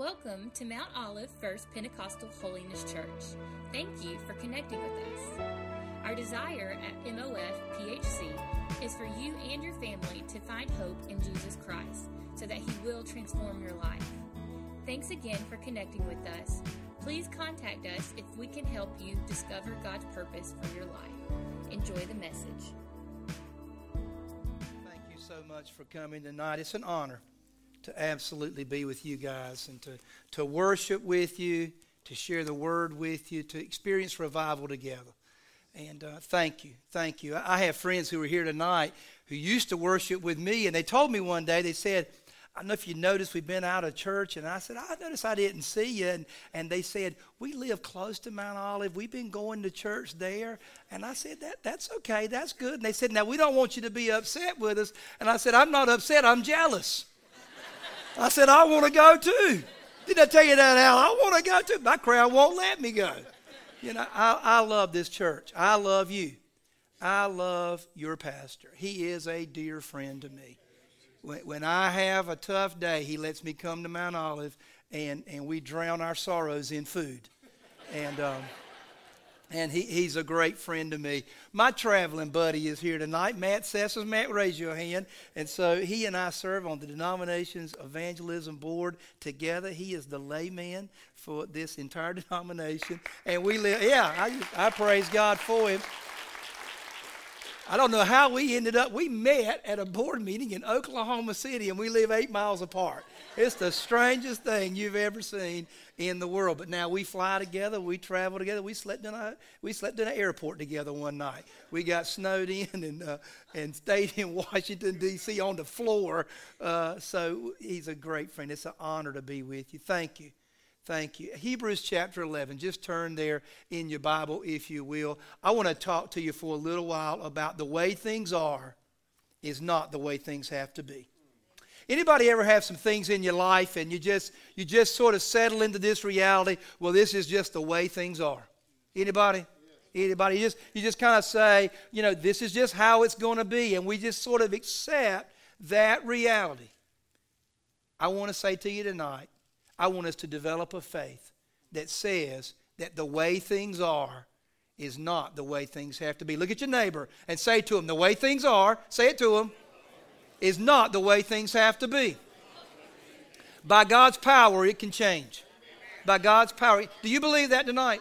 Welcome to Mount Olive First Pentecostal Holiness Church. Thank you for connecting with us. Our desire at MOF PHC is for you and your family to find hope in Jesus Christ so that He will transform your life. Thanks again for connecting with us. Please contact us if we can help you discover God's purpose for your life. Enjoy the message. Thank you so much for coming tonight. It's an honor to absolutely be with you guys and to, to worship with you, to share the word with you, to experience revival together. And uh, thank you, thank you. I have friends who are here tonight who used to worship with me, and they told me one day, they said, I don't know if you noticed we've been out of church, and I said, I noticed I didn't see you. And, and they said, We live close to Mount Olive. We've been going to church there. And I said, that, That's okay. That's good. And they said, Now, we don't want you to be upset with us. And I said, I'm not upset. I'm jealous. I said, I want to go too. Didn't I tell you that, Al? I want to go too. My crowd won't let me go. You know, I, I love this church. I love you. I love your pastor. He is a dear friend to me. When, when I have a tough day, he lets me come to Mount Olive and, and we drown our sorrows in food. And, um, and he, he's a great friend to me. My traveling buddy is here tonight, Matt Sessers. Matt, raise your hand. And so he and I serve on the denomination's evangelism board together. He is the layman for this entire denomination. And we live, yeah, I, I praise God for him. I don't know how we ended up, we met at a board meeting in Oklahoma City and we live eight miles apart. It's the strangest thing you've ever seen in the world. But now we fly together, we travel together. We slept in a we slept in an airport together one night. We got snowed in and uh, and stayed in Washington D.C. on the floor. Uh, so he's a great friend. It's an honor to be with you. Thank you. Thank you. Hebrews chapter 11. Just turn there in your Bible, if you will. I want to talk to you for a little while about the way things are is not the way things have to be. Anybody ever have some things in your life and you just you just sort of settle into this reality? Well, this is just the way things are. Anybody? Anybody? You just you just kind of say, you know, this is just how it's going to be, and we just sort of accept that reality. I want to say to you tonight, I want us to develop a faith that says that the way things are is not the way things have to be. Look at your neighbor and say to him, the way things are, say it to him, is not the way things have to be. By God's power, it can change. By God's power. Do you believe that tonight?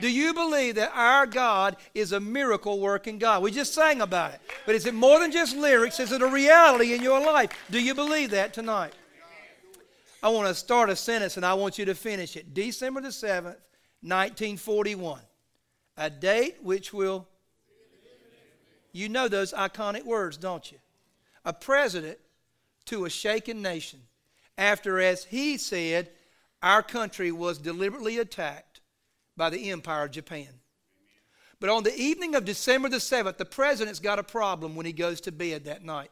Do you believe that our God is a miracle working God? We just sang about it. But is it more than just lyrics? Is it a reality in your life? Do you believe that tonight? I want to start a sentence and I want you to finish it. December the 7th, 1941. A date which will. You know those iconic words, don't you? A president to a shaken nation after, as he said, our country was deliberately attacked by the Empire of Japan. But on the evening of December the 7th, the president's got a problem when he goes to bed that night.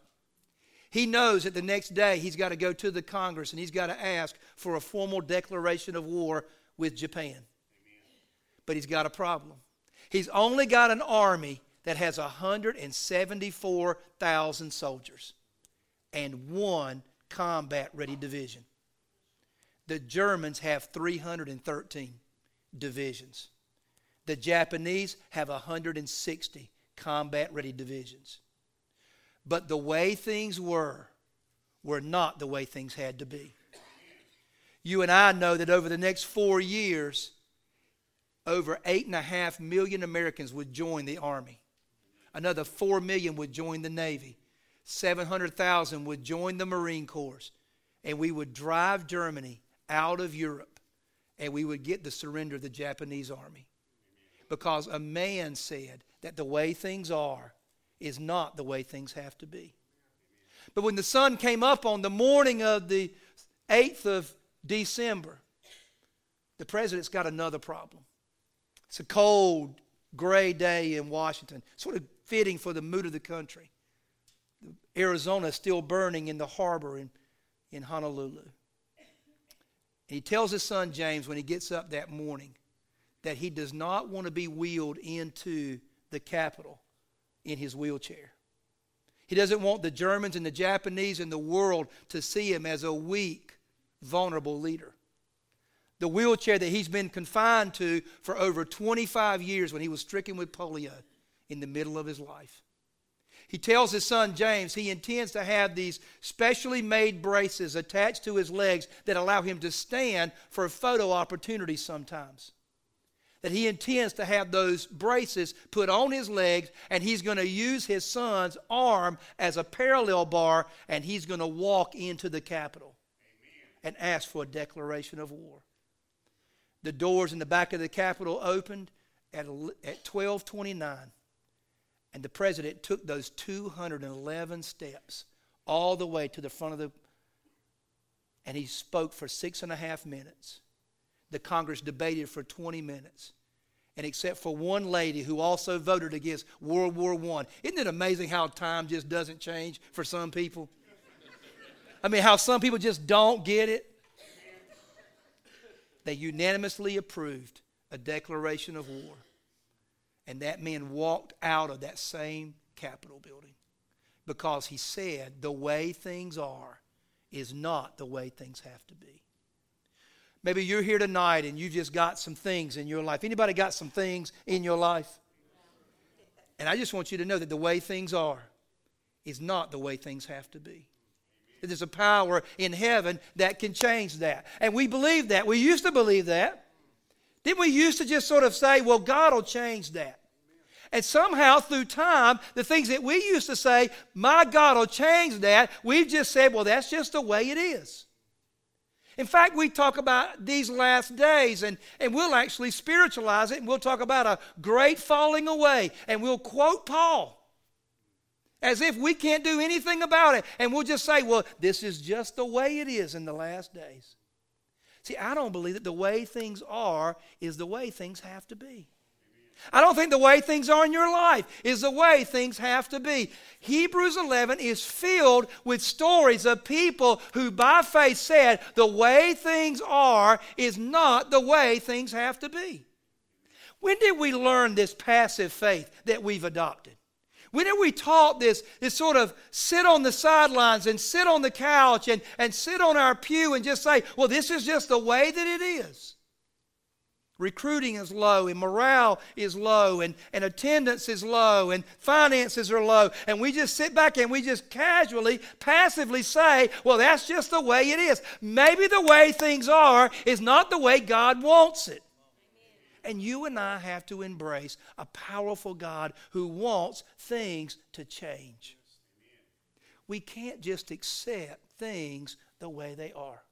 He knows that the next day he's got to go to the Congress and he's got to ask for a formal declaration of war with Japan. But he's got a problem. He's only got an army that has 174,000 soldiers and one combat ready division. The Germans have 313 divisions. The Japanese have 160 combat ready divisions. But the way things were, were not the way things had to be. You and I know that over the next four years, over eight and a half million Americans would join the Army. Another four million would join the Navy. 700,000 would join the Marine Corps. And we would drive Germany out of Europe and we would get the surrender of the Japanese army. Because a man said that the way things are is not the way things have to be. But when the sun came up on the morning of the 8th of December, the president's got another problem. It's a cold, gray day in Washington, sort of fitting for the mood of the country. Arizona is still burning in the harbor in, in Honolulu. And he tells his son James when he gets up that morning that he does not want to be wheeled into the Capitol in his wheelchair. He doesn't want the Germans and the Japanese and the world to see him as a weak, vulnerable leader. the wheelchair that he's been confined to for over 25 years when he was stricken with polio in the middle of his life. He tells his son James he intends to have these specially made braces attached to his legs that allow him to stand for photo opportunities sometimes. That he intends to have those braces put on his legs, and he's going to use his son's arm as a parallel bar, and he's going to walk into the Capitol and ask for a declaration of war. The doors in the back of the Capitol opened at, at 1229. And the president took those 211 steps all the way to the front of the, and he spoke for six and a half minutes. The Congress debated for 20 minutes. And except for one lady who also voted against World War I. Isn't it amazing how time just doesn't change for some people? I mean, how some people just don't get it? They unanimously approved a declaration of war. And that man walked out of that same Capitol building because he said the way things are is not the way things have to be. Maybe you're here tonight and you've just got some things in your life. Anybody got some things in your life? And I just want you to know that the way things are is not the way things have to be. There's a power in heaven that can change that. And we believe that. We used to believe that. Didn't we used to just sort of say, well, God will change that? And somehow, through time, the things that we used to say, my God will change that, we've just said, well, that's just the way it is. In fact, we talk about these last days, and, and we'll actually spiritualize it, and we'll talk about a great falling away, and we'll quote Paul as if we can't do anything about it, and we'll just say, well, this is just the way it is in the last days. See, I don't believe that the way things are is the way things have to be. I don't think the way things are in your life is the way things have to be. Hebrews 11 is filled with stories of people who, by faith, said the way things are is not the way things have to be. When did we learn this passive faith that we've adopted? When are we taught this, this sort of sit on the sidelines and sit on the couch and, and sit on our pew and just say, well, this is just the way that it is? Recruiting is low, and morale is low, and, and attendance is low, and finances are low. And we just sit back and we just casually, passively say, well, that's just the way it is. Maybe the way things are is not the way God wants it. And you and I have to embrace a powerful God who wants things to change. We can't just accept things the way they are.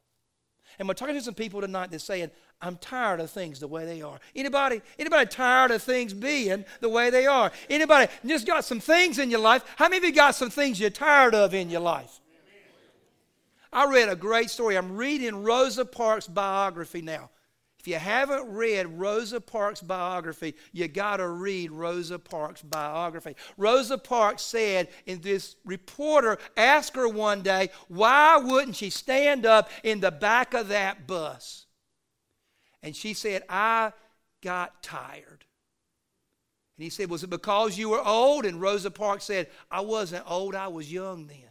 And we're talking to some people tonight that's saying, I'm tired of things the way they are. Anybody, anybody tired of things being the way they are? Anybody just got some things in your life? How many of you got some things you're tired of in your life? I read a great story. I'm reading Rosa Parks' biography now. If you haven't read Rosa Parks' biography, you got to read Rosa Parks' biography. Rosa Parks said, and this reporter asked her one day, why wouldn't she stand up in the back of that bus? And she said, I got tired. And he said, Was it because you were old? And Rosa Parks said, I wasn't old, I was young then.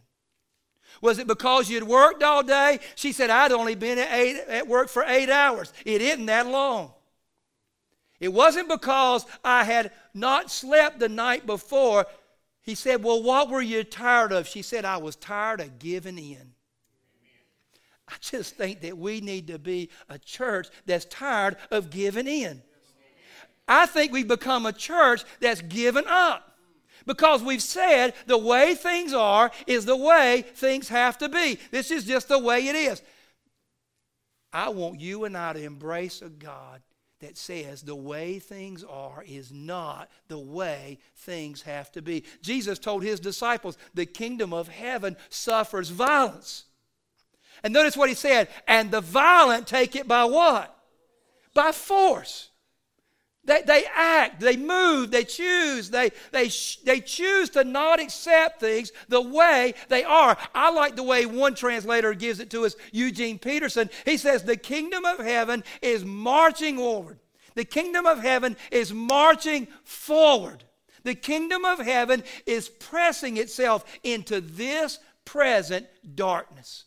Was it because you'd worked all day? She said, I'd only been at, eight, at work for eight hours. It isn't that long. It wasn't because I had not slept the night before. He said, Well, what were you tired of? She said, I was tired of giving in. I just think that we need to be a church that's tired of giving in. I think we've become a church that's given up because we've said the way things are is the way things have to be. This is just the way it is. I want you and I to embrace a God that says the way things are is not the way things have to be. Jesus told his disciples, the kingdom of heaven suffers violence. And notice what he said, and the violent take it by what? By force. They, they act, they move, they choose, they, they, they choose to not accept things the way they are. I like the way one translator gives it to us, Eugene Peterson. He says, The kingdom of heaven is marching forward. The kingdom of heaven is marching forward. The kingdom of heaven is pressing itself into this present darkness.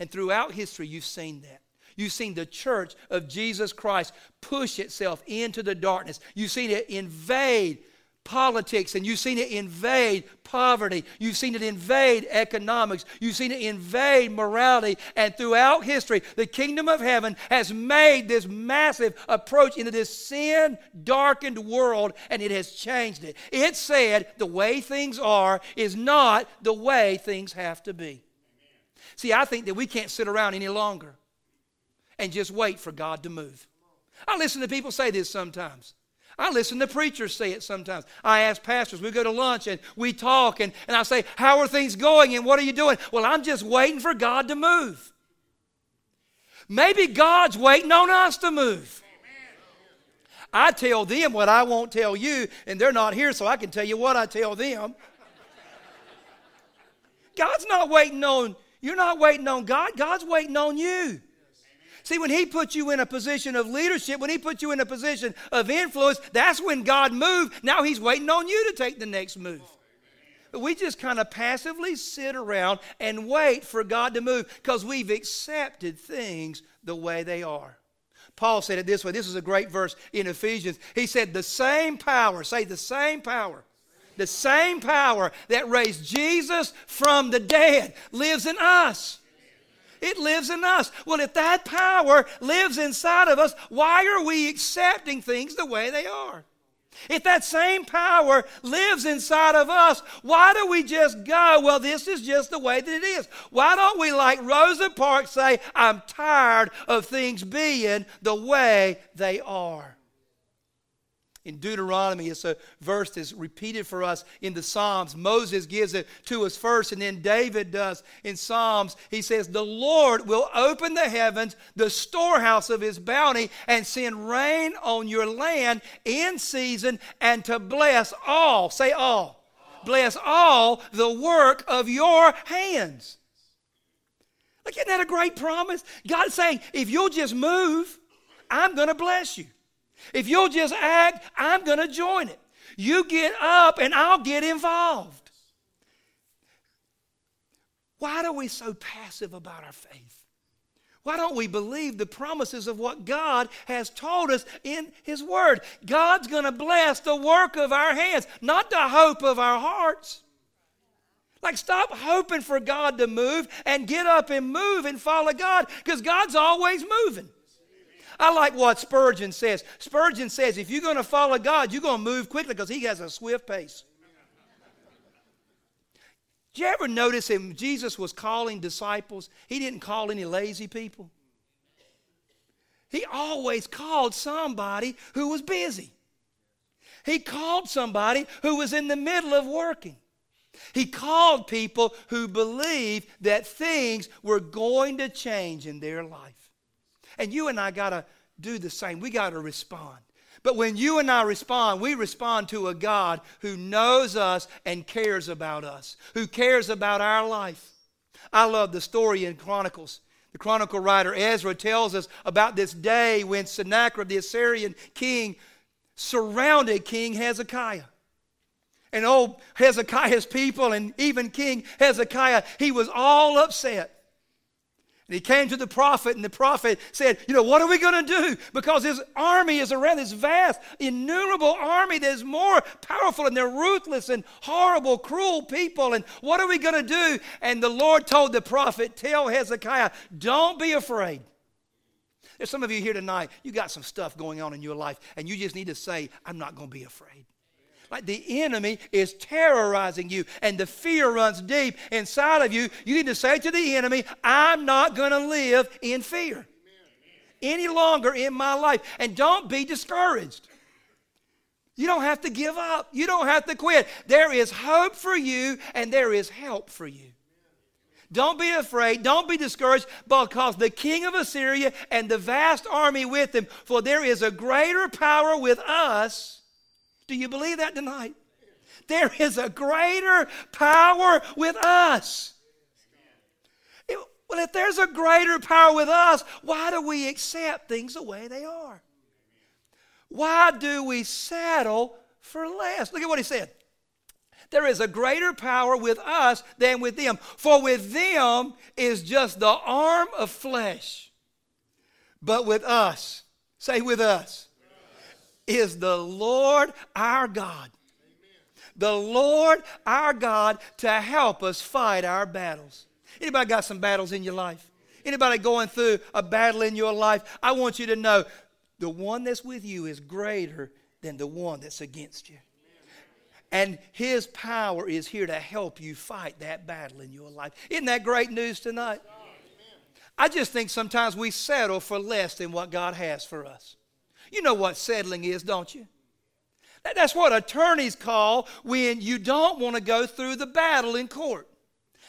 And throughout history, you've seen that. You've seen the church of Jesus Christ push itself into the darkness. You've seen it invade politics and you've seen it invade poverty. You've seen it invade economics. You've seen it invade morality. And throughout history, the kingdom of heaven has made this massive approach into this sin darkened world and it has changed it. It said the way things are is not the way things have to be. See, I think that we can't sit around any longer and just wait for God to move. I listen to people say this sometimes. I listen to preachers say it sometimes. I ask pastors, we go to lunch and we talk, and, and I say, How are things going and what are you doing? Well, I'm just waiting for God to move. Maybe God's waiting on us to move. I tell them what I won't tell you, and they're not here, so I can tell you what I tell them. God's not waiting on, you're not waiting on God, God's waiting on you. See, when He put you in a position of leadership, when He put you in a position of influence, that's when God moved. Now He's waiting on you to take the next move. We just kind of passively sit around and wait for God to move because we've accepted things the way they are. Paul said it this way. This is a great verse in Ephesians. He said, The same power, say the same power, the same power that raised Jesus from the dead lives in us. It lives in us. Well, if that power lives inside of us, why are we accepting things the way they are? If that same power lives inside of us, why do we just go, well, this is just the way that it is? Why don't we, like Rosa Parks, say, I'm tired of things being the way they are? In Deuteronomy. It's a verse that's repeated for us in the Psalms. Moses gives it to us first, and then David does in Psalms. He says, The Lord will open the heavens, the storehouse of his bounty, and send rain on your land in season and to bless all. Say all. all. Bless all the work of your hands. Look, isn't that a great promise? God's saying, if you'll just move, I'm going to bless you. If you'll just act, I'm going to join it. You get up and I'll get involved. Why are we so passive about our faith? Why don't we believe the promises of what God has told us in His Word? God's going to bless the work of our hands, not the hope of our hearts. Like, stop hoping for God to move and get up and move and follow God because God's always moving. I like what Spurgeon says. Spurgeon says, if you're going to follow God, you're going to move quickly because he has a swift pace. Did you ever notice him? Jesus was calling disciples, he didn't call any lazy people. He always called somebody who was busy. He called somebody who was in the middle of working. He called people who believed that things were going to change in their life. And you and I got to do the same. We got to respond. But when you and I respond, we respond to a God who knows us and cares about us, who cares about our life. I love the story in Chronicles. The chronicle writer Ezra tells us about this day when Sennacherib, the Assyrian king, surrounded King Hezekiah. And old Hezekiah's people and even King Hezekiah, he was all upset. And he came to the prophet, and the prophet said, You know, what are we going to do? Because his army is around this vast, innumerable army that is more powerful, and they're ruthless and horrible, cruel people. And what are we going to do? And the Lord told the prophet, Tell Hezekiah, don't be afraid. There's some of you here tonight, you got some stuff going on in your life, and you just need to say, I'm not going to be afraid. Like the enemy is terrorizing you and the fear runs deep inside of you. You need to say to the enemy, I'm not going to live in fear any longer in my life. And don't be discouraged. You don't have to give up. You don't have to quit. There is hope for you and there is help for you. Don't be afraid. Don't be discouraged because the king of Assyria and the vast army with him, for there is a greater power with us do you believe that tonight? There is a greater power with us. well, if there's a greater power with us, why do we accept things the way they are? Why do we settle for less? Look at what he said. There is a greater power with us than with them. For with them is just the arm of flesh. but with us. Say with us. Is the Lord our God. The Lord our God to help us fight our battles. Anybody got some battles in your life? Anybody going through a battle in your life? I want you to know the one that's with you is greater than the one that's against you. And his power is here to help you fight that battle in your life. Isn't that great news tonight? I just think sometimes we settle for less than what God has for us. You know what settling is, don't you? That's what attorneys call when you don't want to go through the battle in court.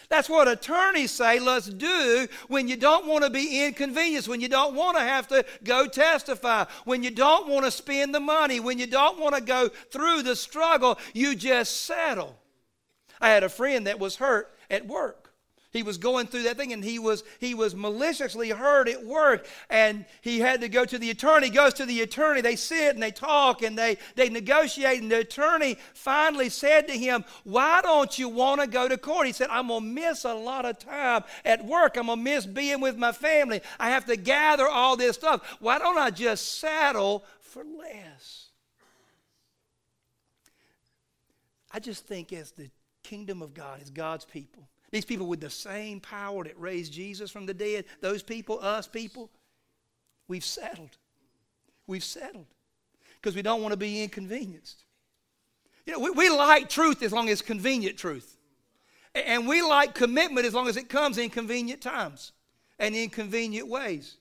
That's what attorneys say let's do when you don't want to be inconvenienced, when you don't want to have to go testify, when you don't want to spend the money, when you don't want to go through the struggle, you just settle. I had a friend that was hurt at work. He was going through that thing and he was he was maliciously hurt at work and he had to go to the attorney. He goes to the attorney. They sit and they talk and they they negotiate and the attorney finally said to him, "Why don't you want to go to court?" He said, "I'm going to miss a lot of time at work. I'm going to miss being with my family. I have to gather all this stuff. Why don't I just settle for less?" I just think as the kingdom of God, as God's people, these people with the same power that raised Jesus from the dead, those people, us people, we've settled. We've settled because we don't want to be inconvenienced. You know, we, we like truth as long as convenient truth. And we like commitment as long as it comes in convenient times and in convenient ways.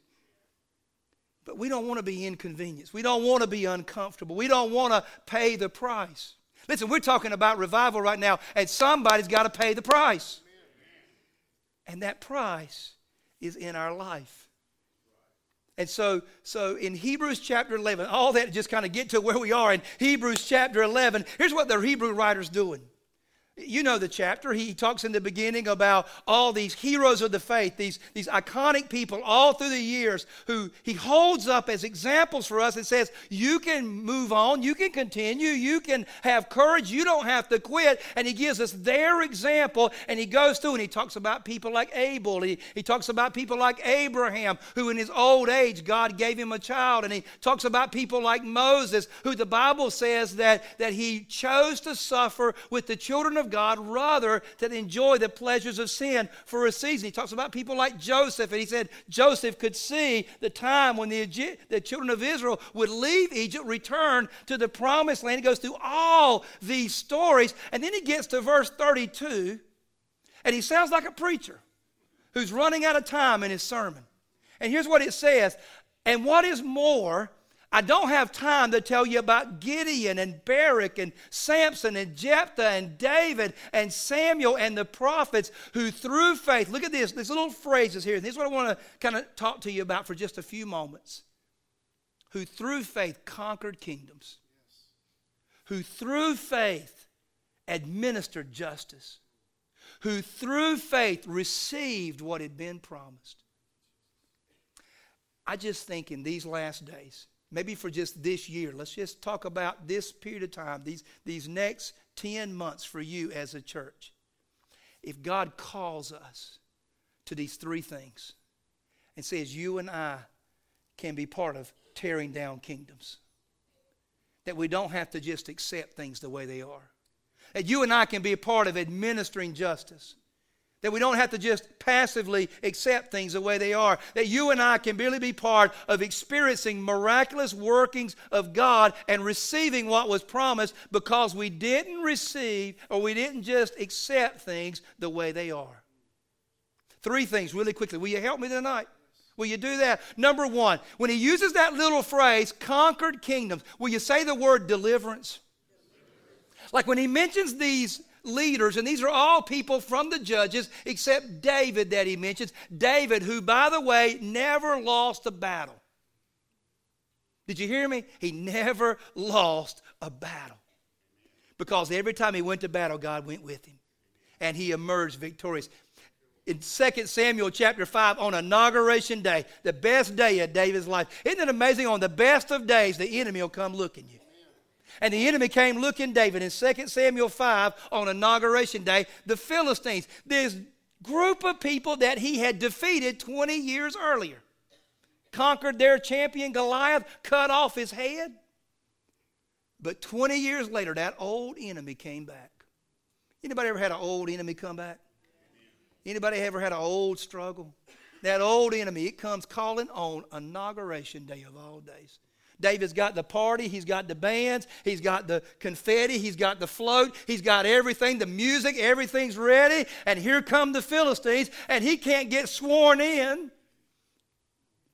But we don't want to be inconvenienced. We don't want to be uncomfortable. We don't want to pay the price. Listen, we're talking about revival right now, and somebody's got to pay the price. And that price is in our life. And so, so in Hebrews chapter 11, all that just kind of get to where we are in Hebrews chapter 11, here's what the Hebrew writer's doing. You know the chapter. He talks in the beginning about all these heroes of the faith, these, these iconic people all through the years who he holds up as examples for us and says, You can move on, you can continue, you can have courage, you don't have to quit. And he gives us their example and he goes through and he talks about people like Abel. He, he talks about people like Abraham, who in his old age God gave him a child. And he talks about people like Moses, who the Bible says that, that he chose to suffer with the children of of God rather than enjoy the pleasures of sin for a season. He talks about people like Joseph, and he said Joseph could see the time when the, the children of Israel would leave Egypt, return to the promised land. He goes through all these stories, and then he gets to verse 32, and he sounds like a preacher who's running out of time in his sermon. And here's what it says And what is more, I don't have time to tell you about Gideon and Barak and Samson and Jephthah and David and Samuel and the prophets who through faith, look at this, these little phrases here. This is what I want to kind of talk to you about for just a few moments. Who through faith conquered kingdoms, who through faith administered justice, who through faith received what had been promised. I just think in these last days, maybe for just this year, let's just talk about this period of time, these, these next 10 months for you as a church. If God calls us to these three things and says, You and I can be part of tearing down kingdoms, that we don't have to just accept things the way they are, that you and I can be a part of administering justice that we don't have to just passively accept things the way they are. That you and I can really be part of experiencing miraculous workings of God and receiving what was promised because we didn't receive or we didn't just accept things the way they are. Three things really quickly. Will you help me tonight? Will you do that? Number one, when he uses that little phrase, conquered kingdoms, will you say the word deliverance? Like when he mentions these leaders, and these are all people from the judges except David that he mentions. David, who, by the way, never lost a battle. Did you hear me? He never lost a battle. Because every time he went to battle, God went with him. And he emerged victorious. In 2 Samuel chapter 5, on inauguration day, the best day of David's life. Isn't it amazing? On the best of days, the enemy will come looking you. And the enemy came looking David in 2 Samuel 5 on inauguration day, the Philistines, this group of people that he had defeated 20 years earlier. conquered their champion Goliath, cut off his head. But 20 years later, that old enemy came back. Anybody ever had an old enemy come back? Anybody ever had an old struggle? That old enemy, it comes calling on inauguration day of all days. David's got the party, he's got the bands, he's got the confetti, he's got the float, he's got everything, the music, everything's ready. And here come the Philistines, and he can't get sworn in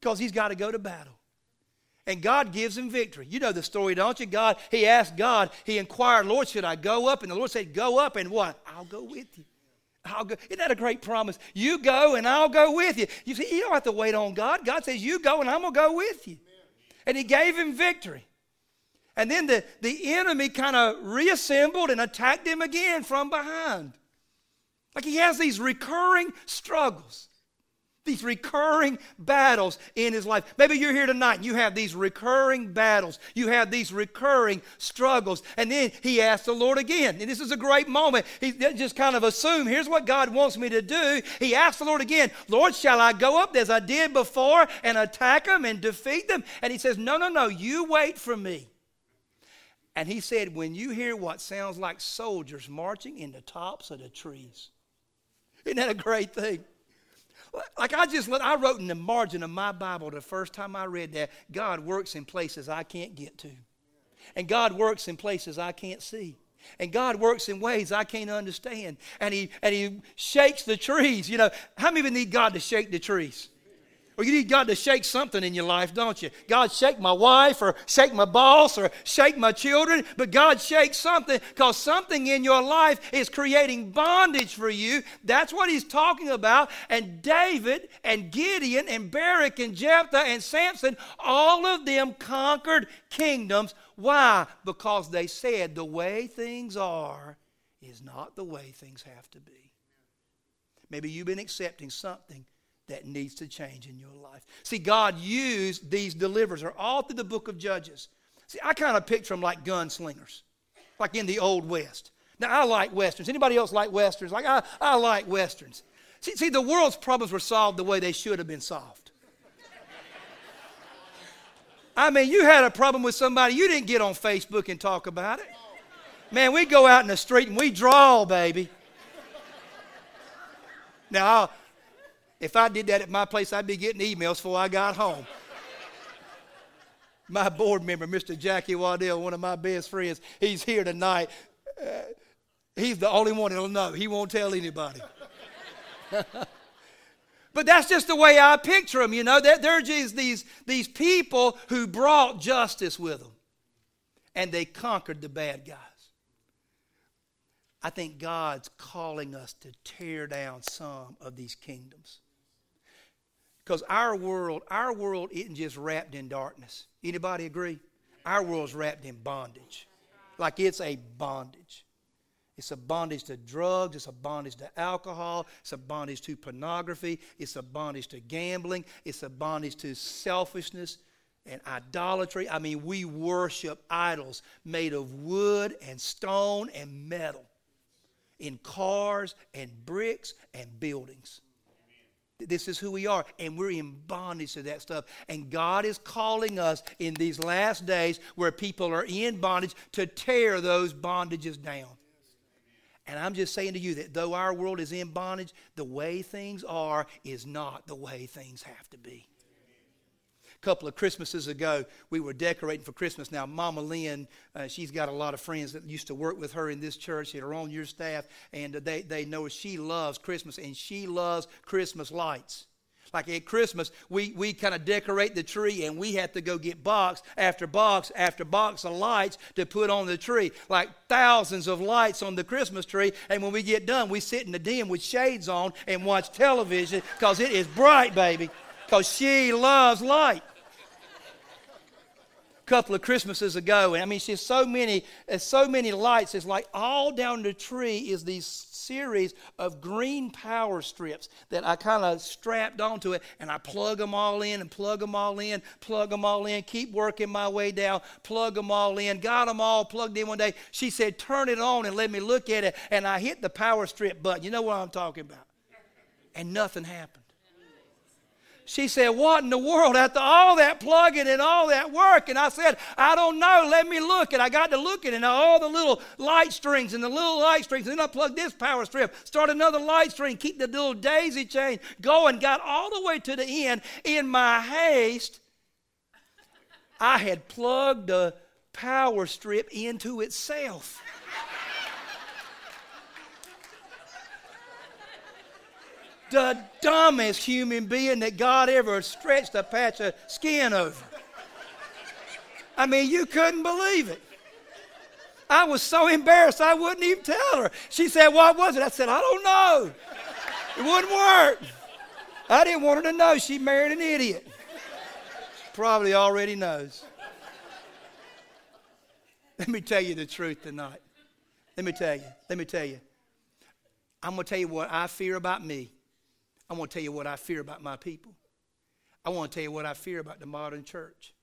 because he's got to go to battle. And God gives him victory. You know the story, don't you? God, he asked God, he inquired, Lord, should I go up? And the Lord said, Go up, and what? I'll go with you. I'll go. Isn't that a great promise? You go and I'll go with you. You see, you don't have to wait on God. God says, You go and I'm going to go with you. And he gave him victory. And then the, the enemy kind of reassembled and attacked him again from behind. Like he has these recurring struggles these recurring battles in his life. Maybe you're here tonight and you have these recurring battles. You have these recurring struggles. And then he asked the Lord again. And this is a great moment. He just kind of assume, here's what God wants me to do. He asked the Lord again, Lord, shall I go up as I did before and attack them and defeat them? And he says, No, no, no, you wait for me. And he said, When you hear what sounds like soldiers marching in the tops of the trees, isn't that a great thing? Like I just, I wrote in the margin of my Bible the first time I read that God works in places I can't get to. And God works in places I can't see. And God works in ways I can't understand. And He, and he shakes the trees. You know, how many of you need God to shake the trees? Or you need God to shake something in your life, don't you? God, shake my wife, or shake my boss, or shake my children. But God shakes something because something in your life is creating bondage for you. That's what he's talking about. And David and Gideon and Barak and Jephthah and Samson, all of them conquered kingdoms. Why? Because they said the way things are is not the way things have to be. Maybe you've been accepting something that needs to change in your life. See, God used these deliverers are all through the book of Judges. See, I kind of picture them like gunslingers, like in the Old West. Now, I like Westerns. Anybody else like Westerns? Like, I, I like Westerns. See, see, the world's problems were solved the way they should have been solved. I mean, you had a problem with somebody, you didn't get on Facebook and talk about it. Man, we go out in the street and we draw, baby. Now, if I did that at my place, I'd be getting emails before I got home. my board member, Mr. Jackie Waddell, one of my best friends, he's here tonight. Uh, he's the only one that'll know. He won't tell anybody. but that's just the way I picture them, you know. They're, they're just these, these people who brought justice with them. And they conquered the bad guys. I think God's calling us to tear down some of these kingdoms. Because our world, our world isn't just wrapped in darkness. Anybody agree? Our world's wrapped in bondage. Like it's a bondage. It's a bondage to drugs. It's a bondage to alcohol. It's a bondage to pornography. It's a bondage to gambling. It's a bondage to selfishness and idolatry. I mean, we worship idols made of wood and stone and metal in cars and bricks and buildings. This is who we are, and we're in bondage to that stuff. And God is calling us in these last days where people are in bondage to tear those bondages down. And I'm just saying to you that though our world is in bondage, the way things are is not the way things have to be couple of Christmases ago, we were decorating for Christmas. Now, Mama Lynn, uh, she's got a lot of friends that used to work with her in this church that are on your staff, and they, they know she loves Christmas, and she loves Christmas lights. Like at Christmas, we, we kind of decorate the tree and we have to go get box after box after box of lights to put on the tree. Like thousands of lights on the Christmas tree. And when we get done, we sit in the den with shades on and watch television because it is bright, baby. Because she loves light couple of Christmases ago. And I mean, she's so many, uh, so many lights. It's like all down the tree is these series of green power strips that I kind of strapped onto it, and I plug them all in and plug them all in, plug them all in, keep working my way down, plug them all in. Got them all plugged in one day. She said, "Turn it on and let me look at it." And I hit the power strip button. You know what I'm talking about? And nothing happened. She said, What in the world after all that plugging and all that work? And I said, I don't know. Let me look. And I got to looking and all the little light strings and the little light strings. And then I plugged this power strip, start another light string, keep the little daisy chain going, got all the way to the end. In my haste, I had plugged the power strip into itself. The dumbest human being that God ever stretched a patch of skin over. I mean, you couldn't believe it. I was so embarrassed I wouldn't even tell her. She said, What was it? I said, I don't know. It wouldn't work. I didn't want her to know she married an idiot. Probably already knows. Let me tell you the truth tonight. Let me tell you. Let me tell you. I'm going to tell you what I fear about me. I want to tell you what I fear about my people. I want to tell you what I fear about the modern church.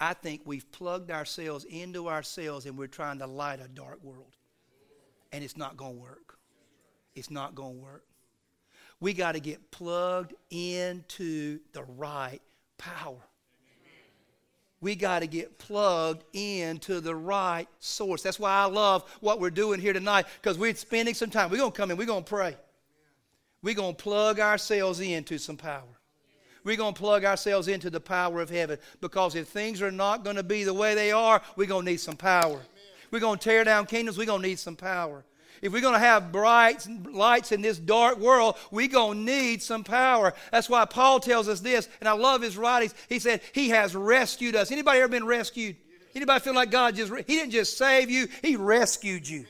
I think we've plugged ourselves into ourselves and we're trying to light a dark world. And it's not going to work. It's not going to work. We got to get plugged into the right power. We got to get plugged into the right source. That's why I love what we're doing here tonight because we're spending some time. We're going to come in, we're going to pray we're going to plug ourselves into some power. We're going to plug ourselves into the power of heaven because if things are not going to be the way they are, we're going to need some power. We're going to tear down kingdoms, we're going to need some power. If we're going to have bright lights in this dark world, we're going to need some power. That's why Paul tells us this, and I love his writings. He said, He has rescued us. Anybody ever been rescued? Anybody feel like God just, He didn't just save you, He rescued you.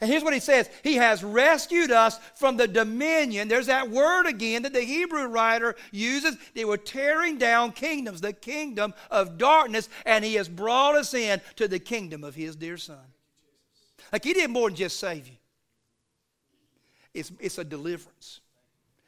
And here's what he says He has rescued us from the dominion. There's that word again that the Hebrew writer uses. They were tearing down kingdoms, the kingdom of darkness, and He has brought us in to the kingdom of His dear Son. Like He did more than just save you, it's, it's a deliverance.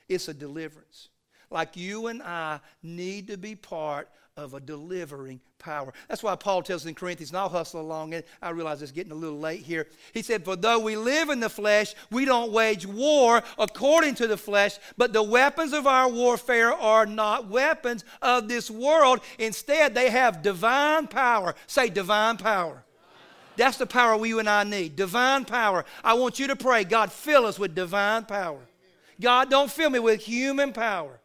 It's a deliverance. Like you and I need to be part of a delivering power. That's why Paul tells in Corinthians, and I'll hustle along it. I realize it's getting a little late here. He said, For though we live in the flesh, we don't wage war according to the flesh, but the weapons of our warfare are not weapons of this world. Instead, they have divine power. Say, divine power. That's the power we you and I need. Divine power. I want you to pray, God, fill us with divine power. God, don't fill me with human power.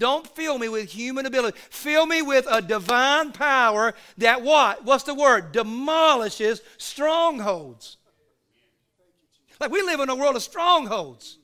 Don't fill me with human ability. Fill me with a divine power that what? What's the word? Demolishes strongholds. Like we live in a world of strongholds.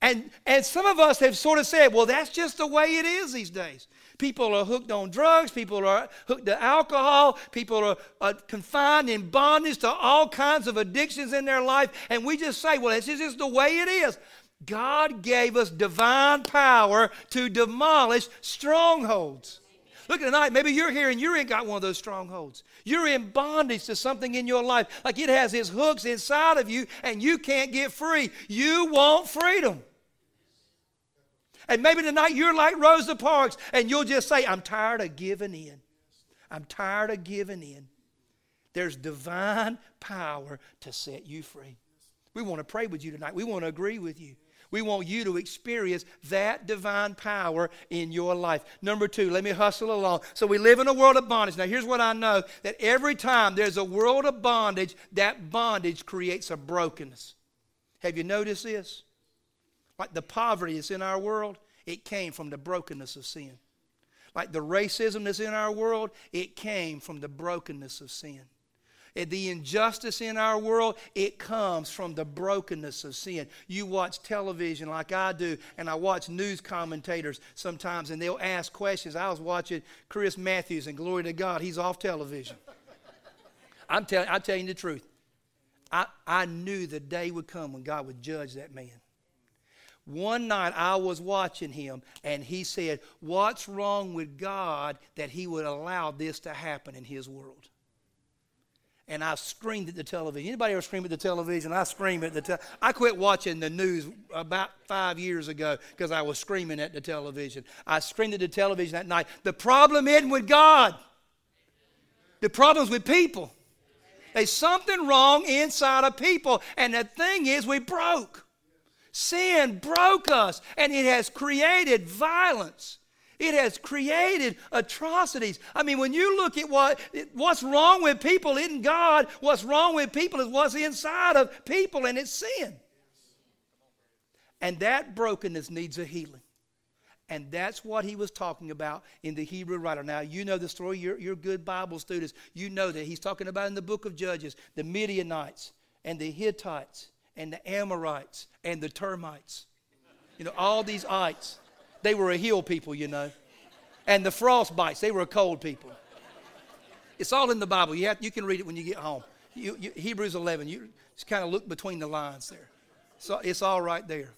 And, and some of us have sort of said, well, that's just the way it is these days. People are hooked on drugs. People are hooked to alcohol. People are, are confined in bondage to all kinds of addictions in their life. And we just say, well, this is just the way it is. God gave us divine power to demolish strongholds. Look at tonight, maybe you're here and you ain't got one of those strongholds. You're in bondage to something in your life, like it has its hooks inside of you and you can't get free. You want freedom. And maybe tonight you're like Rosa Parks and you'll just say, I'm tired of giving in. I'm tired of giving in. There's divine power to set you free. We want to pray with you tonight. We want to agree with you. We want you to experience that divine power in your life. Number two, let me hustle along. So we live in a world of bondage. Now, here's what I know that every time there's a world of bondage, that bondage creates a brokenness. Have you noticed this? Like the poverty that's in our world, it came from the brokenness of sin. Like the racism that's in our world, it came from the brokenness of sin Eh, the injustice in our world, it comes from the brokenness of sin. You watch television like I do, and I watch news commentators sometimes, and they'll ask questions. I was watching Chris Matthews, and glory to God, he's off television. I'm, tell, I'm telling you the truth. I, I knew the day would come when God would judge that man. One night I was watching him, and he said, What's wrong with God that he would allow this to happen in his world? And I screamed at the television. Anybody ever scream at the television? I scream at the te- I quit watching the news about five years ago because I was screaming at the television. I screamed at the television that night. The problem isn't with God. The problem's with people. There's something wrong inside of people, and the thing is, we broke. Sin broke us, and it has created violence. It has created atrocities. I mean, when you look at what what's wrong with people isn't God. What's wrong with people is what's inside of people, and it's sin. And that brokenness needs a healing. And that's what he was talking about in the Hebrew writer. Now, you know the story. You're, you're good Bible students. You know that he's talking about in the book of Judges the Midianites and the Hittites and the Amorites and the termites. You know, all these ites. They were a hill people, you know. And the frostbites, they were a cold people. It's all in the Bible. You, have, you can read it when you get home. You, you, Hebrews 11, you just kind of look between the lines there. So it's all right there.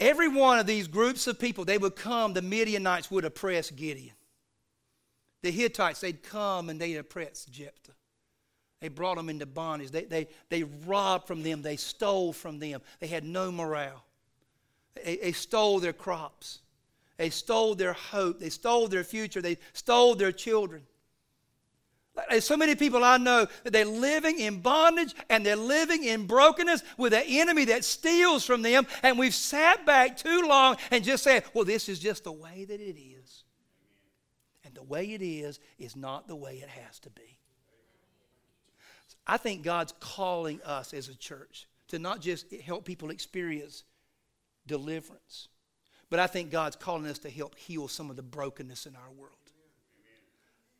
Every one of these groups of people, they would come, the Midianites would oppress Gideon. The Hittites, they'd come and they'd oppress Jephthah. They brought them into bondage. They, they, they robbed from them. They stole from them. They had no morale. They, they stole their crops. They stole their hope. They stole their future. They stole their children. There's so many people I know that they're living in bondage and they're living in brokenness with an enemy that steals from them. And we've sat back too long and just said, well, this is just the way that it is. And the way it is is not the way it has to be. I think God's calling us as a church to not just help people experience deliverance, but I think God's calling us to help heal some of the brokenness in our world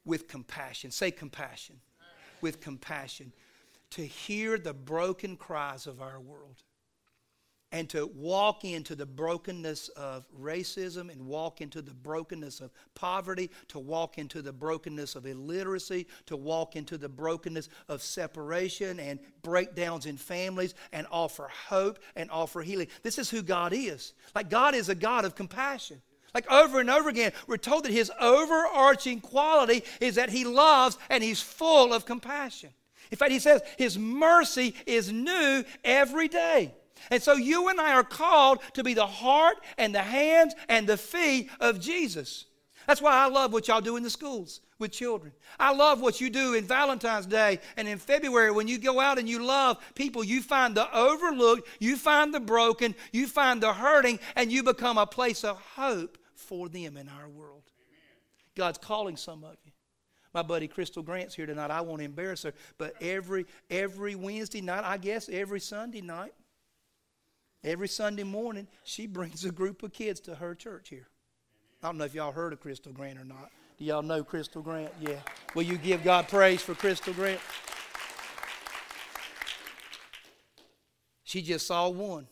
with compassion. Say compassion. With compassion. To hear the broken cries of our world and to walk into the brokenness of racism and walk into the brokenness of poverty, to walk into the brokenness of illiteracy, to walk into the brokenness of separation and breakdowns in families and offer hope and offer healing. This is who God is. Like, God is a God of compassion. Like over and over again, we're told that his overarching quality is that he loves and he's full of compassion. In fact, he says his mercy is new every day. And so you and I are called to be the heart and the hands and the feet of Jesus. That's why I love what y'all do in the schools with children. I love what you do in Valentine's Day and in February when you go out and you love people. You find the overlooked, you find the broken, you find the hurting, and you become a place of hope for them in our world. God's calling some of you. My buddy Crystal Grant's here tonight. I won't embarrass her, but every every Wednesday night, I guess every Sunday night, every Sunday morning, she brings a group of kids to her church here. I don't know if y'all heard of Crystal Grant or not. Do y'all know Crystal Grant? Yeah. Will you give God praise for Crystal Grant? She just saw one.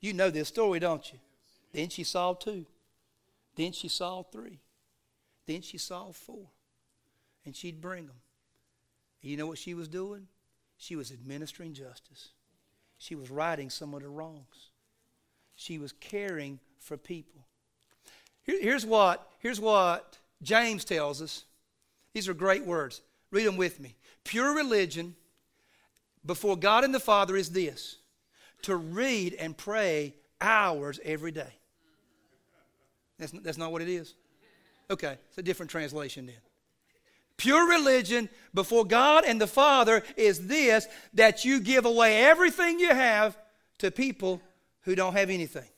You know this story, don't you? Then she saw two. Then she saw three. Then she saw four. And she'd bring them. You know what she was doing? She was administering justice. She was righting some of the wrongs. She was caring for people. Here, here's what here's what James tells us. These are great words. Read them with me. Pure religion before God and the Father is this to read and pray hours every day. That's, that's not what it is? Okay, it's a different translation then. Pure religion before God and the Father is this that you give away everything you have to people who don't have anything.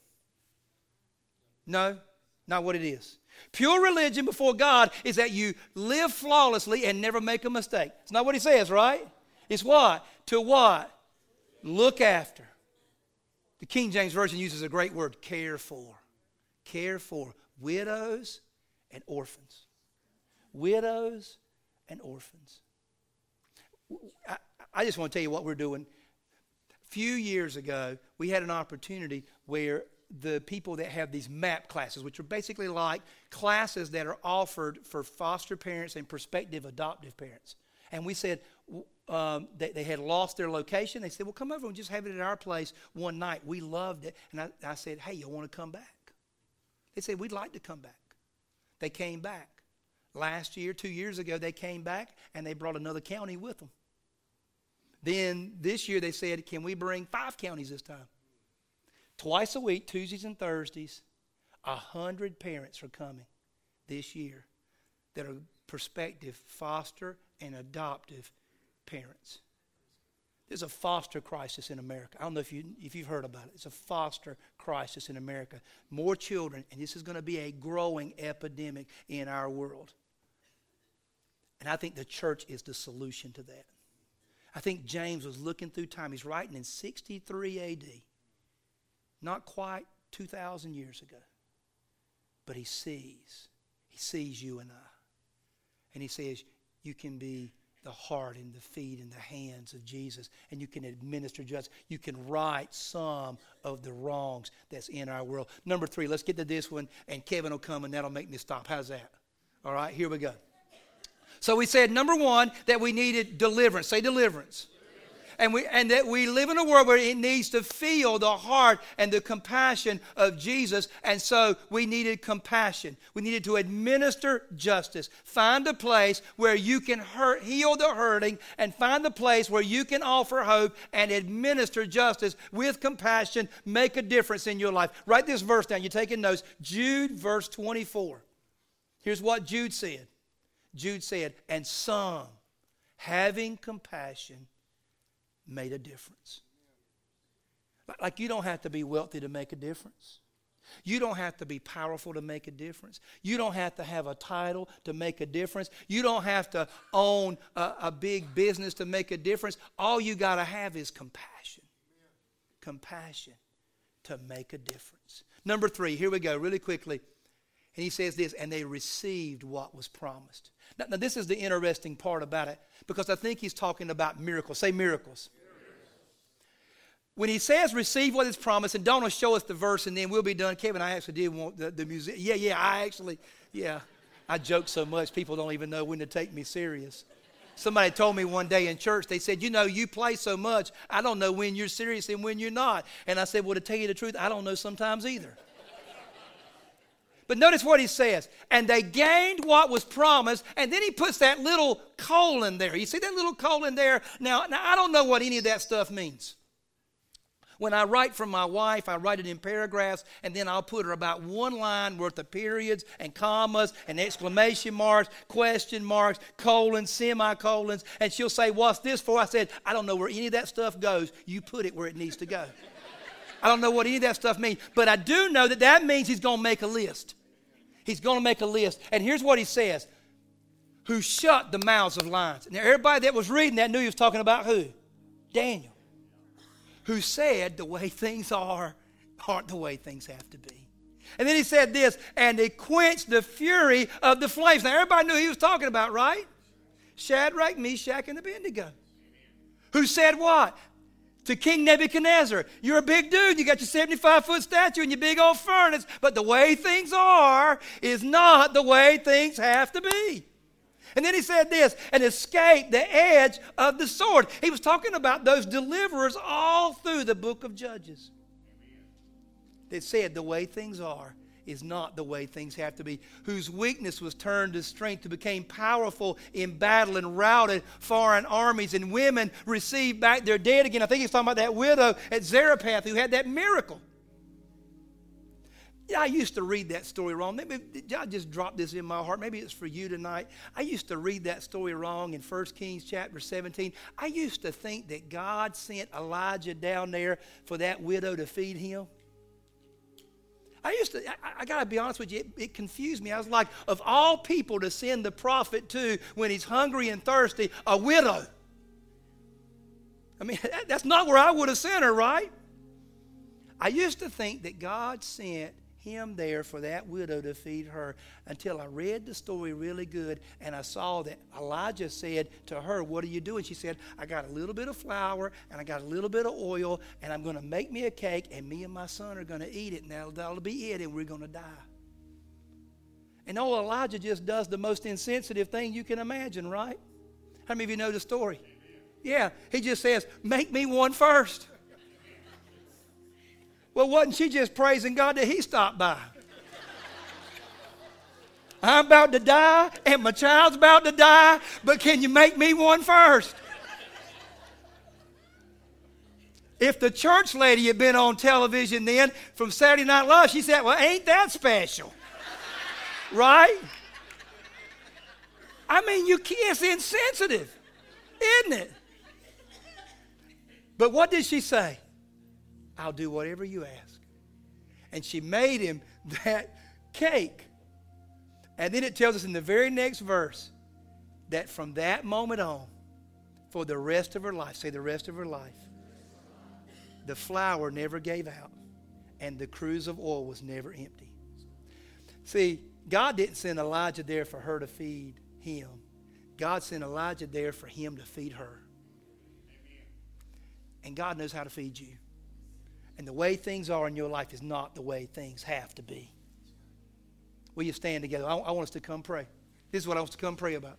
No, not what it is. Pure religion before God is that you live flawlessly and never make a mistake. It's not what he says, right? It's what? To what? Look after. The King James Version uses a great word care for care for widows and orphans. Widows and orphans. I, I just want to tell you what we're doing. A few years ago, we had an opportunity where the people that have these MAP classes, which are basically like classes that are offered for foster parents and prospective adoptive parents. And we said, um, they, they, had lost their location. They said, well, come over and just have it at our place one night. We loved it. And I, I said, hey, you want to come back? They said, We'd like to come back. They came back. Last year, two years ago, they came back and they brought another county with them. Then this year they said, Can we bring five counties this time? Twice a week, Tuesdays and Thursdays, a hundred parents are coming this year that are prospective foster and adoptive parents. There's a foster crisis in America. I don't know if, you, if you've heard about it. It's a foster crisis in America. More children, and this is going to be a growing epidemic in our world. And I think the church is the solution to that. I think James was looking through time. He's writing in 63 AD, not quite 2,000 years ago. But he sees. He sees you and I. And he says, You can be the heart and the feet and the hands of Jesus, and you can administer justice. You can right some of the wrongs that's in our world. Number three, let's get to this one, and Kevin will come, and that'll make me stop. How's that? All right, here we go. So we said, number one, that we needed deliverance. Say deliverance and, we, and that we live in a world where it needs to feel the heart and the compassion of Jesus. And so we needed compassion. We needed to administer justice. Find a place where you can hurt, heal the hurting, and find the place where you can offer hope and administer justice with compassion. Make a difference in your life. Write this verse down. You're taking notes. Jude, verse 24. Here's what Jude said Jude said, And some, having compassion, made a difference. Like you don't have to be wealthy to make a difference. You don't have to be powerful to make a difference. You don't have to have a title to make a difference. You don't have to own a, a big business to make a difference. All you got to have is compassion. Compassion to make a difference. Number three, here we go, really quickly. And he says this, and they received what was promised. Now, now, this is the interesting part about it because I think he's talking about miracles. Say miracles when he says receive what is promised, and Donna show us the verse and then we'll be done. Kevin, I actually did want the, the music. Yeah, yeah, I actually, yeah. I joke so much, people don't even know when to take me serious. Somebody told me one day in church, they said, You know, you play so much, I don't know when you're serious and when you're not. And I said, Well, to tell you the truth, I don't know sometimes either. But notice what he says. And they gained what was promised, and then he puts that little colon there. You see that little colon there? Now, now I don't know what any of that stuff means. When I write from my wife, I write it in paragraphs, and then I'll put her about one line worth of periods and commas and exclamation marks, question marks, colons, semicolons, and she'll say, What's this for? I said, I don't know where any of that stuff goes. You put it where it needs to go. I don't know what any of that stuff means, but I do know that that means he's going to make a list. He's going to make a list. And here's what he says Who shut the mouths of lions. Now, everybody that was reading that knew he was talking about who? Daniel who said the way things are aren't the way things have to be. And then he said this, and it quenched the fury of the flames. Now, everybody knew he was talking about, right? Shadrach, Meshach, and Abednego. Who said what? To King Nebuchadnezzar, you're a big dude. You got your 75 foot statue and your big old furnace, but the way things are is not the way things have to be. And then he said this, and escape the edge of the sword. He was talking about those deliverers all through the book of Judges. That said, the way things are is not the way things have to be. Whose weakness was turned to strength, who became powerful in battle and routed foreign armies, and women received back their dead again. I think he's talking about that widow at Zarephath who had that miracle. I used to read that story wrong. Maybe I just dropped this in my heart. Maybe it's for you tonight. I used to read that story wrong in 1 Kings chapter 17. I used to think that God sent Elijah down there for that widow to feed him. I used to, I, I got to be honest with you, it, it, confused me. I was like, of all people to send the prophet to when he's hungry and thirsty, a widow. I mean, that, that's not where I would have sent her, right? I used to think that God sent him there for that widow to feed her until I read the story really good and I saw that Elijah said to her, What are you doing? She said, I got a little bit of flour and I got a little bit of oil and I'm going to make me a cake and me and my son are going to eat it and that'll, that'll be it and we're going to die. And old Elijah just does the most insensitive thing you can imagine, right? How many of you know the story? Yeah, he just says, Make me one first. Well, wasn't she just praising God that he stopped by? I'm about to die, and my child's about to die, but can you make me one first? If the church lady had been on television then from Saturday Night Live, she said, Well, ain't that special? right? I mean, you it's insensitive, isn't it? But what did she say? I'll do whatever you ask. And she made him that cake. And then it tells us in the very next verse that from that moment on, for the rest of her life, say the rest of her life, the flour never gave out and the cruse of oil was never empty. See, God didn't send Elijah there for her to feed him. God sent Elijah there for him to feed her. And God knows how to feed you. And the way things are in your life is not the way things have to be. Will you stand together? I, I want us to come pray. This is what I want us to come pray about.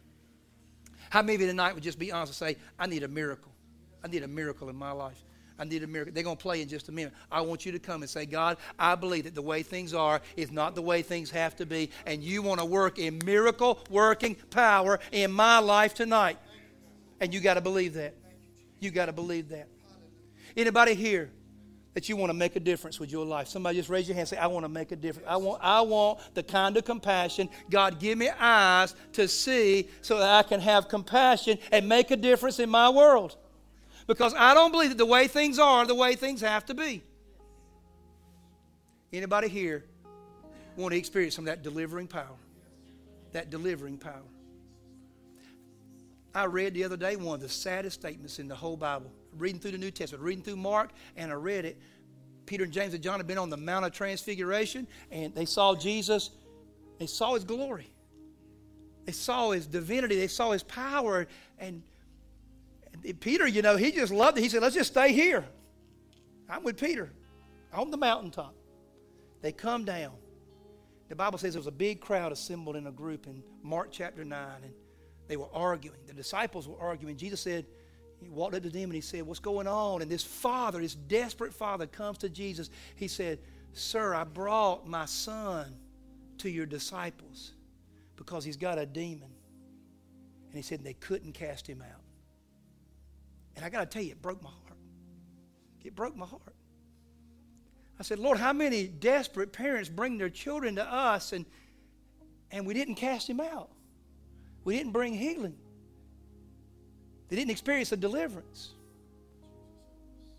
How many of you tonight would just be honest and say, I need a miracle? I need a miracle in my life. I need a miracle. They're going to play in just a minute. I want you to come and say, God, I believe that the way things are is not the way things have to be, and you want to work in miracle working power in my life tonight. And you got to believe that. You got to believe that. Anybody here that you want to make a difference with your life? Somebody just raise your hand and say, I want to make a difference. I want, I want the kind of compassion. God, give me eyes to see so that I can have compassion and make a difference in my world because I don't believe that the way things are the way things have to be. Anybody here want to experience some of that delivering power? That delivering power. I read the other day one of the saddest statements in the whole Bible. Reading through the New Testament, reading through Mark, and I read it. Peter and James and John had been on the Mount of Transfiguration, and they saw Jesus. They saw his glory. They saw his divinity. They saw his power. And Peter, you know, he just loved it. He said, let's just stay here. I'm with Peter on the mountaintop. They come down. The Bible says there was a big crowd assembled in a group in Mark chapter 9, and they were arguing. The disciples were arguing. Jesus said, he walked up to them and he said, What's going on? And this father, this desperate father, comes to Jesus. He said, Sir, I brought my son to your disciples because he's got a demon. And he said, They couldn't cast him out. And I got to tell you, it broke my heart. It broke my heart. I said, Lord, how many desperate parents bring their children to us and, and we didn't cast him out? We didn't bring healing. They didn't experience a deliverance.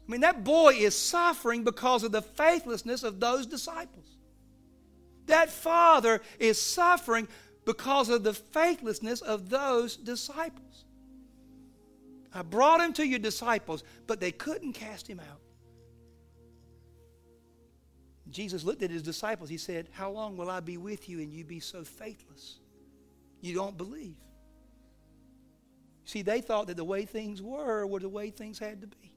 I mean, that boy is suffering because of the faithlessness of those disciples. That father is suffering because of the faithlessness of those disciples. I brought him to your disciples, but they couldn't cast him out. Jesus looked at his disciples. He said, How long will I be with you and you be so faithless? You don't believe. See, they thought that the way things were were the way things had to be.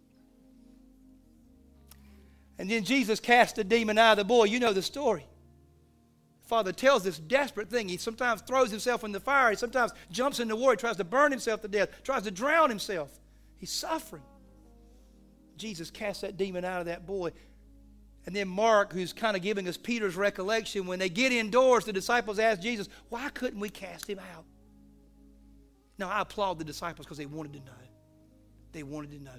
And then Jesus cast the demon out of the boy. You know the story father tells this desperate thing. He sometimes throws himself in the fire. He sometimes jumps in the water. He tries to burn himself to death, tries to drown himself. He's suffering. Jesus casts that demon out of that boy. And then Mark, who's kind of giving us Peter's recollection, when they get indoors, the disciples ask Jesus, Why couldn't we cast him out? Now, I applaud the disciples because they wanted to know. They wanted to know.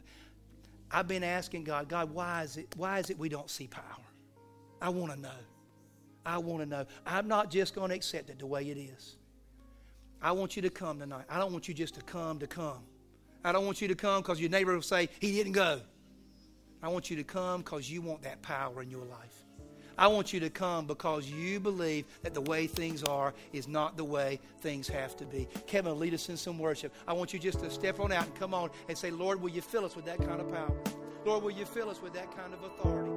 I've been asking God, God, why is it, why is it we don't see power? I want to know. I want to know. I'm not just going to accept it the way it is. I want you to come tonight. I don't want you just to come to come. I don't want you to come because your neighbor will say, he didn't go. I want you to come because you want that power in your life. I want you to come because you believe that the way things are is not the way things have to be. Kevin, lead us in some worship. I want you just to step on out and come on and say, Lord, will you fill us with that kind of power? Lord, will you fill us with that kind of authority?